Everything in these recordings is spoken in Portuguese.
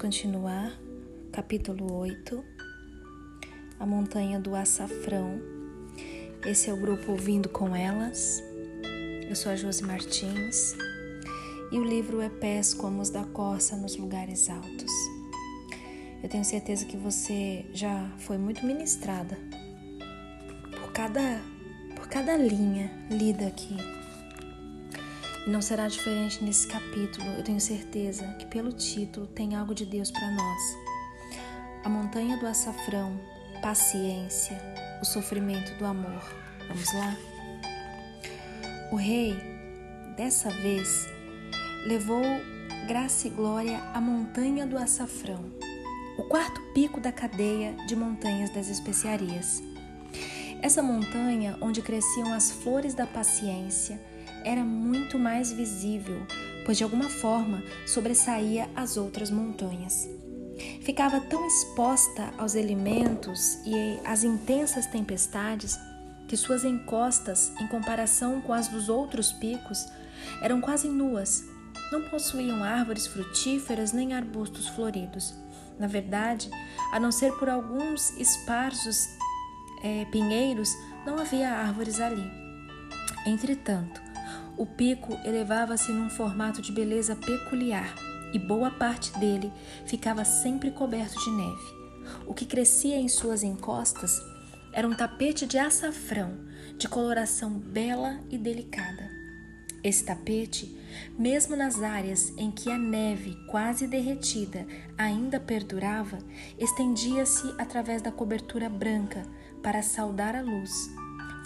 continuar, capítulo 8, a montanha do açafrão. Esse é o grupo Ouvindo com Elas. Eu sou a Josi Martins e o livro é Pés como os da Corça nos Lugares Altos. Eu tenho certeza que você já foi muito ministrada por cada, por cada linha lida aqui e não será diferente nesse capítulo. Eu tenho certeza que pelo título tem algo de Deus para nós. A montanha do açafrão, paciência, o sofrimento do amor. Vamos lá? O rei, dessa vez, levou graça e glória à montanha do açafrão, o quarto pico da cadeia de montanhas das especiarias. Essa montanha onde cresciam as flores da paciência era muito mais visível, pois de alguma forma sobressaía as outras montanhas. Ficava tão exposta aos elementos e às intensas tempestades que suas encostas, em comparação com as dos outros picos, eram quase nuas. Não possuíam árvores frutíferas nem arbustos floridos. Na verdade, a não ser por alguns esparsos é, pinheiros, não havia árvores ali. Entretanto, o pico elevava-se num formato de beleza peculiar e boa parte dele ficava sempre coberto de neve. O que crescia em suas encostas era um tapete de açafrão, de coloração bela e delicada. Esse tapete, mesmo nas áreas em que a neve quase derretida ainda perdurava, estendia-se através da cobertura branca para saudar a luz,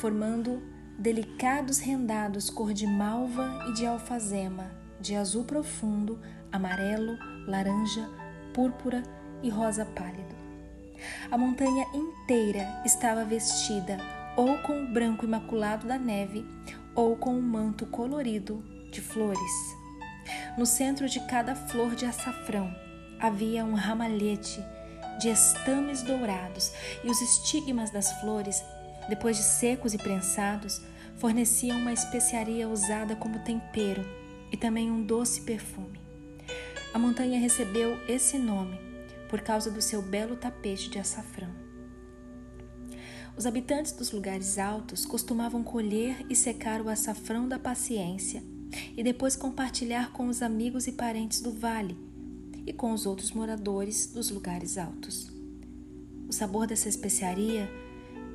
formando delicados rendados cor de malva e de alfazema, de azul profundo, amarelo, laranja, púrpura e rosa pálido. A montanha inteira estava vestida ou com o branco imaculado da neve ou com um manto colorido de flores. No centro de cada flor de açafrão havia um ramalhete de estames dourados e os estigmas das flores depois de secos e prensados, forneciam uma especiaria usada como tempero e também um doce perfume. A montanha recebeu esse nome por causa do seu belo tapete de açafrão. Os habitantes dos lugares altos costumavam colher e secar o açafrão da paciência e depois compartilhar com os amigos e parentes do vale e com os outros moradores dos lugares altos. O sabor dessa especiaria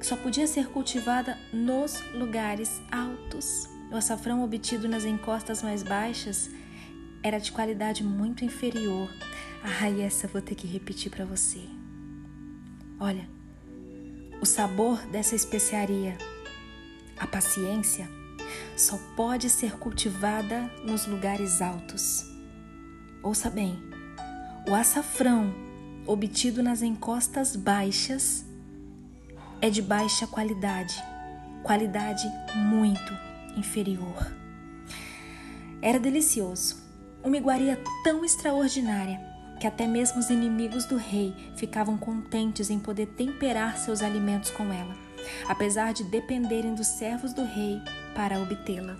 só podia ser cultivada nos lugares altos. O açafrão obtido nas encostas mais baixas era de qualidade muito inferior. Ah, e essa vou ter que repetir para você. Olha, o sabor dessa especiaria, a paciência, só pode ser cultivada nos lugares altos. Ouça bem, o açafrão obtido nas encostas baixas é de baixa qualidade, qualidade muito inferior. Era delicioso, uma iguaria tão extraordinária que até mesmo os inimigos do rei ficavam contentes em poder temperar seus alimentos com ela, apesar de dependerem dos servos do rei para obtê-la.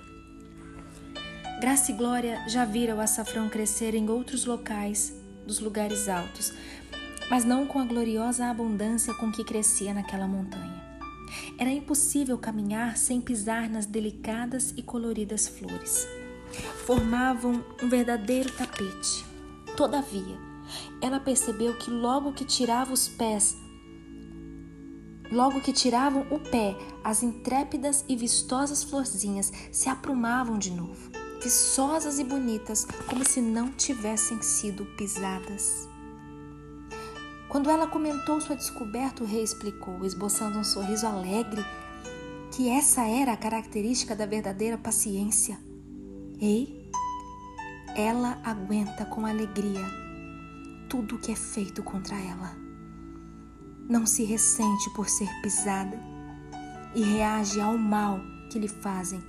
Graça e Glória já viram o açafrão crescer em outros locais dos lugares altos, mas não com a gloriosa abundância com que crescia naquela montanha. Era impossível caminhar sem pisar nas delicadas e coloridas flores. Formavam um verdadeiro tapete. Todavia, ela percebeu que logo que tirava os pés, logo que tiravam o pé, as intrépidas e vistosas florzinhas se aprumavam de novo, viçosas e bonitas, como se não tivessem sido pisadas. Quando ela comentou sua descoberta, o rei explicou, esboçando um sorriso alegre, que essa era a característica da verdadeira paciência. Ei, ela aguenta com alegria tudo o que é feito contra ela. Não se ressente por ser pisada e reage ao mal que lhe fazem,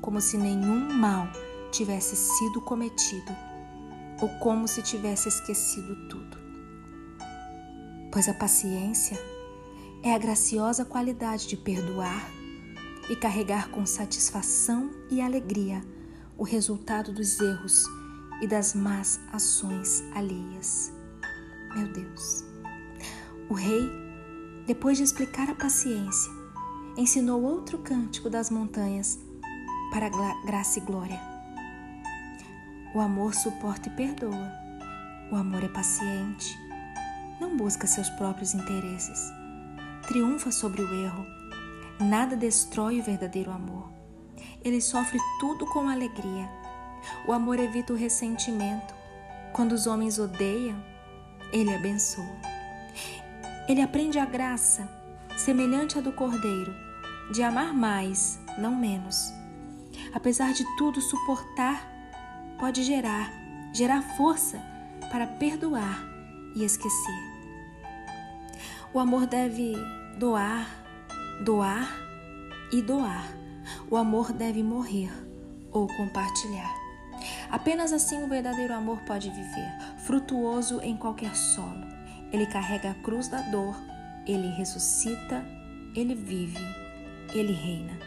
como se nenhum mal tivesse sido cometido ou como se tivesse esquecido tudo pois a paciência é a graciosa qualidade de perdoar e carregar com satisfação e alegria o resultado dos erros e das más ações alheias. Meu Deus. O rei, depois de explicar a paciência, ensinou outro cântico das montanhas para graça e glória. O amor suporta e perdoa. O amor é paciente. Não busca seus próprios interesses. Triunfa sobre o erro. Nada destrói o verdadeiro amor. Ele sofre tudo com alegria. O amor evita o ressentimento. Quando os homens odeiam, ele abençoa. Ele aprende a graça, semelhante à do cordeiro, de amar mais, não menos. Apesar de tudo, suportar pode gerar, gerar força para perdoar e esquecer. O amor deve doar, doar e doar. O amor deve morrer ou compartilhar. Apenas assim o verdadeiro amor pode viver, frutuoso em qualquer solo. Ele carrega a cruz da dor, ele ressuscita, ele vive, ele reina.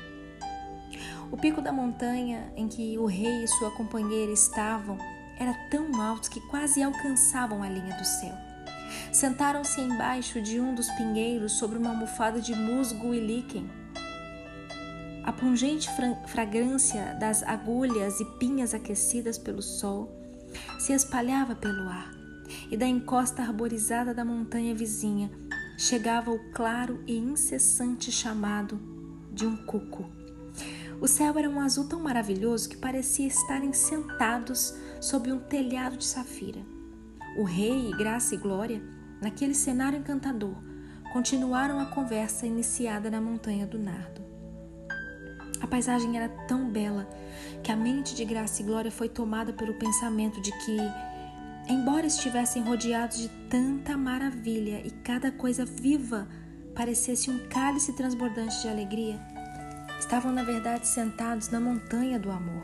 O pico da montanha em que o rei e sua companheira estavam era tão alto que quase alcançavam a linha do céu. Sentaram-se embaixo de um dos pinheiros sobre uma almofada de musgo e líquen. A pungente fragrância das agulhas e pinhas aquecidas pelo sol se espalhava pelo ar, e da encosta arborizada da montanha vizinha chegava o claro e incessante chamado de um cuco. O céu era um azul tão maravilhoso que parecia estarem sentados sob um telhado de safira. O rei, graça e glória, naquele cenário encantador, continuaram a conversa iniciada na montanha do Nardo. A paisagem era tão bela que a mente de graça e glória foi tomada pelo pensamento de que, embora estivessem rodeados de tanta maravilha e cada coisa viva parecesse um cálice transbordante de alegria, estavam na verdade sentados na montanha do amor,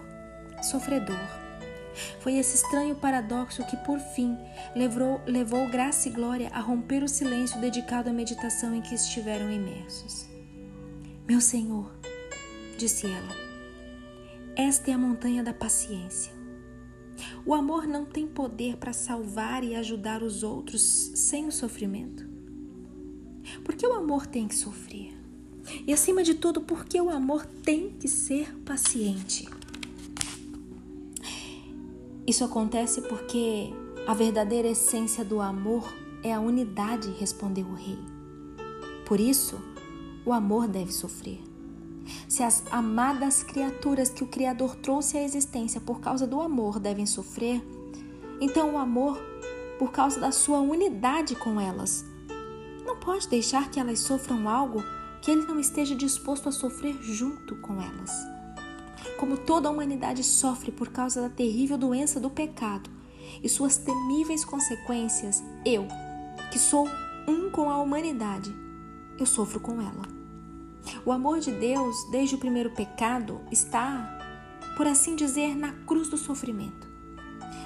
sofredor. Foi esse estranho paradoxo que, por fim, levou, levou graça e glória a romper o silêncio dedicado à meditação em que estiveram imersos. Meu Senhor, disse ela, esta é a montanha da paciência. O amor não tem poder para salvar e ajudar os outros sem o sofrimento. Por que o amor tem que sofrer? E acima de tudo, por que o amor tem que ser paciente? Isso acontece porque a verdadeira essência do amor é a unidade, respondeu o rei. Por isso, o amor deve sofrer. Se as amadas criaturas que o Criador trouxe à existência por causa do amor devem sofrer, então o amor, por causa da sua unidade com elas, não pode deixar que elas sofram algo que ele não esteja disposto a sofrer junto com elas. Como toda a humanidade sofre por causa da terrível doença do pecado e suas temíveis consequências, eu, que sou um com a humanidade, eu sofro com ela. O amor de Deus, desde o primeiro pecado, está, por assim dizer, na cruz do sofrimento.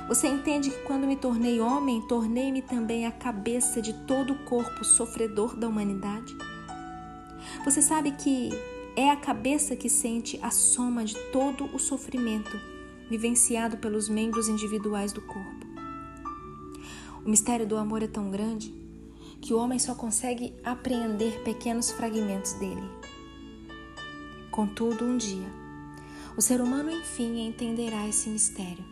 Você entende que quando me tornei homem, tornei-me também a cabeça de todo o corpo sofredor da humanidade? Você sabe que é a cabeça que sente a soma de todo o sofrimento vivenciado pelos membros individuais do corpo. O mistério do amor é tão grande que o homem só consegue apreender pequenos fragmentos dele. Contudo, um dia, o ser humano enfim entenderá esse mistério.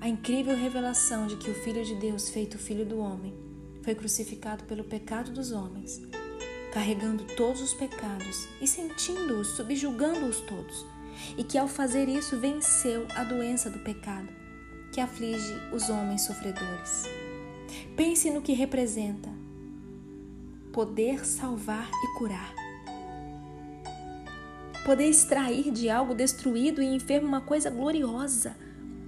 A incrível revelação de que o Filho de Deus, feito Filho do homem, foi crucificado pelo pecado dos homens carregando todos os pecados e sentindo-os, subjugando-os todos, e que ao fazer isso venceu a doença do pecado que aflige os homens sofredores. Pense no que representa poder salvar e curar. Poder extrair de algo destruído e enfermo uma coisa gloriosa,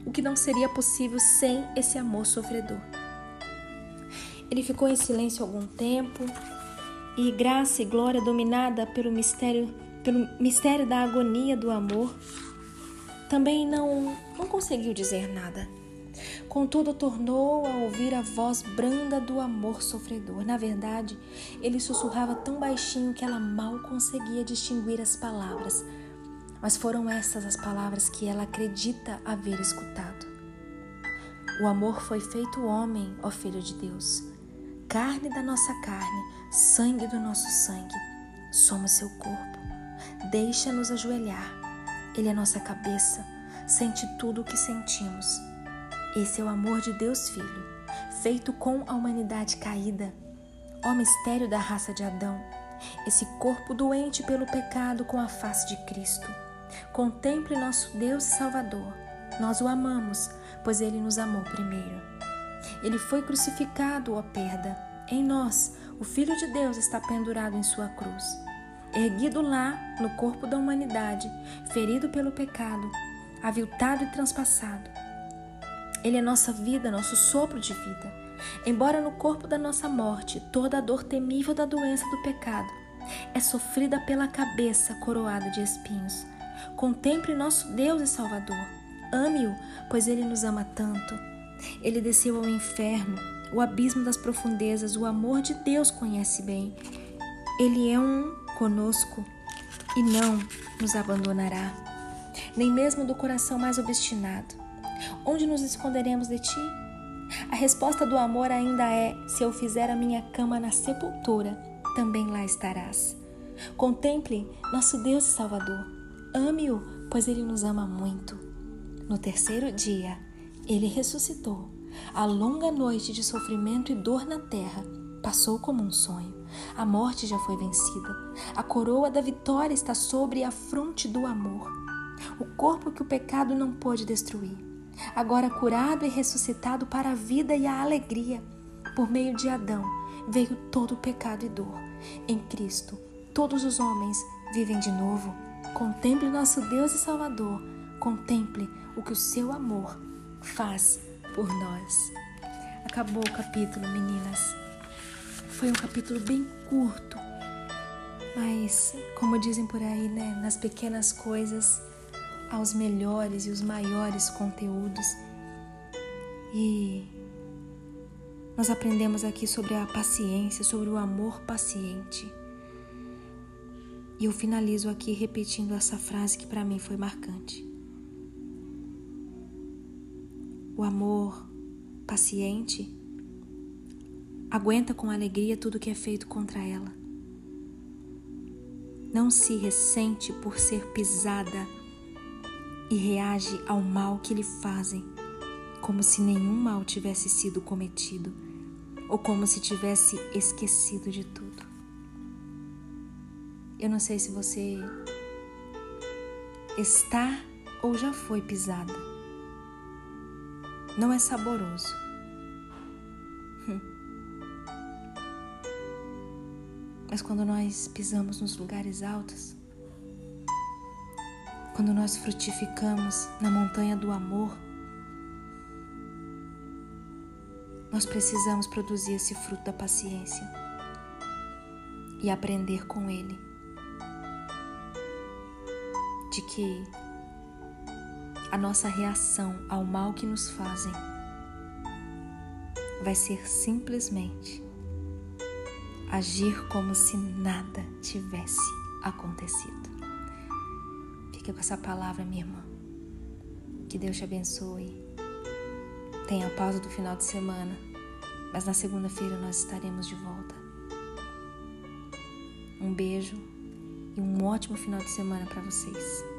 o que não seria possível sem esse amor sofredor. Ele ficou em silêncio algum tempo, e graça e glória dominada pelo mistério, pelo mistério da agonia do amor, também não, não conseguiu dizer nada. Contudo, tornou a ouvir a voz branda do amor sofredor. Na verdade, ele sussurrava tão baixinho que ela mal conseguia distinguir as palavras. Mas foram essas as palavras que ela acredita haver escutado. O amor foi feito homem, ó Filho de Deus. Carne da nossa carne, sangue do nosso sangue. Somos seu corpo. Deixa-nos ajoelhar. Ele é nossa cabeça, sente tudo o que sentimos. Esse é o amor de Deus Filho, feito com a humanidade caída. Ó mistério da raça de Adão, esse corpo doente pelo pecado com a face de Cristo. Contemple nosso Deus e Salvador. Nós o amamos, pois ele nos amou primeiro. Ele foi crucificado, ó perda. Em nós, o Filho de Deus está pendurado em sua cruz. Erguido lá, no corpo da humanidade, ferido pelo pecado, aviltado e transpassado. Ele é nossa vida, nosso sopro de vida. Embora no corpo da nossa morte toda a dor temível da doença do pecado é sofrida pela cabeça coroada de espinhos. Contemple nosso Deus e Salvador. Ame-o, pois ele nos ama tanto. Ele desceu ao inferno, o abismo das profundezas, o amor de Deus conhece bem. Ele é um conosco e não nos abandonará, nem mesmo do coração mais obstinado. Onde nos esconderemos de ti? A resposta do amor ainda é: se eu fizer a minha cama na sepultura, também lá estarás. Contemple nosso Deus e Salvador. Ame-o, pois ele nos ama muito. No terceiro dia, ele ressuscitou. A longa noite de sofrimento e dor na terra passou como um sonho. A morte já foi vencida. A coroa da vitória está sobre a fronte do amor. O corpo que o pecado não pôde destruir. Agora curado e ressuscitado para a vida e a alegria. Por meio de Adão veio todo o pecado e dor. Em Cristo, todos os homens vivem de novo. Contemple nosso Deus e Salvador. Contemple o que o seu amor faz por nós. Acabou o capítulo, meninas. Foi um capítulo bem curto, mas, como dizem por aí, né, nas pequenas coisas, aos melhores e os maiores conteúdos. E nós aprendemos aqui sobre a paciência, sobre o amor paciente. E eu finalizo aqui repetindo essa frase que para mim foi marcante. O amor paciente aguenta com alegria tudo que é feito contra ela. Não se ressente por ser pisada e reage ao mal que lhe fazem, como se nenhum mal tivesse sido cometido ou como se tivesse esquecido de tudo. Eu não sei se você está ou já foi pisada. Não é saboroso. Mas quando nós pisamos nos lugares altos, quando nós frutificamos na montanha do amor, nós precisamos produzir esse fruto da paciência e aprender com ele de que a nossa reação ao mal que nos fazem vai ser simplesmente agir como se nada tivesse acontecido. Fica com essa palavra, minha irmã. Que Deus te abençoe. Tenha pausa do final de semana, mas na segunda-feira nós estaremos de volta. Um beijo e um ótimo final de semana para vocês.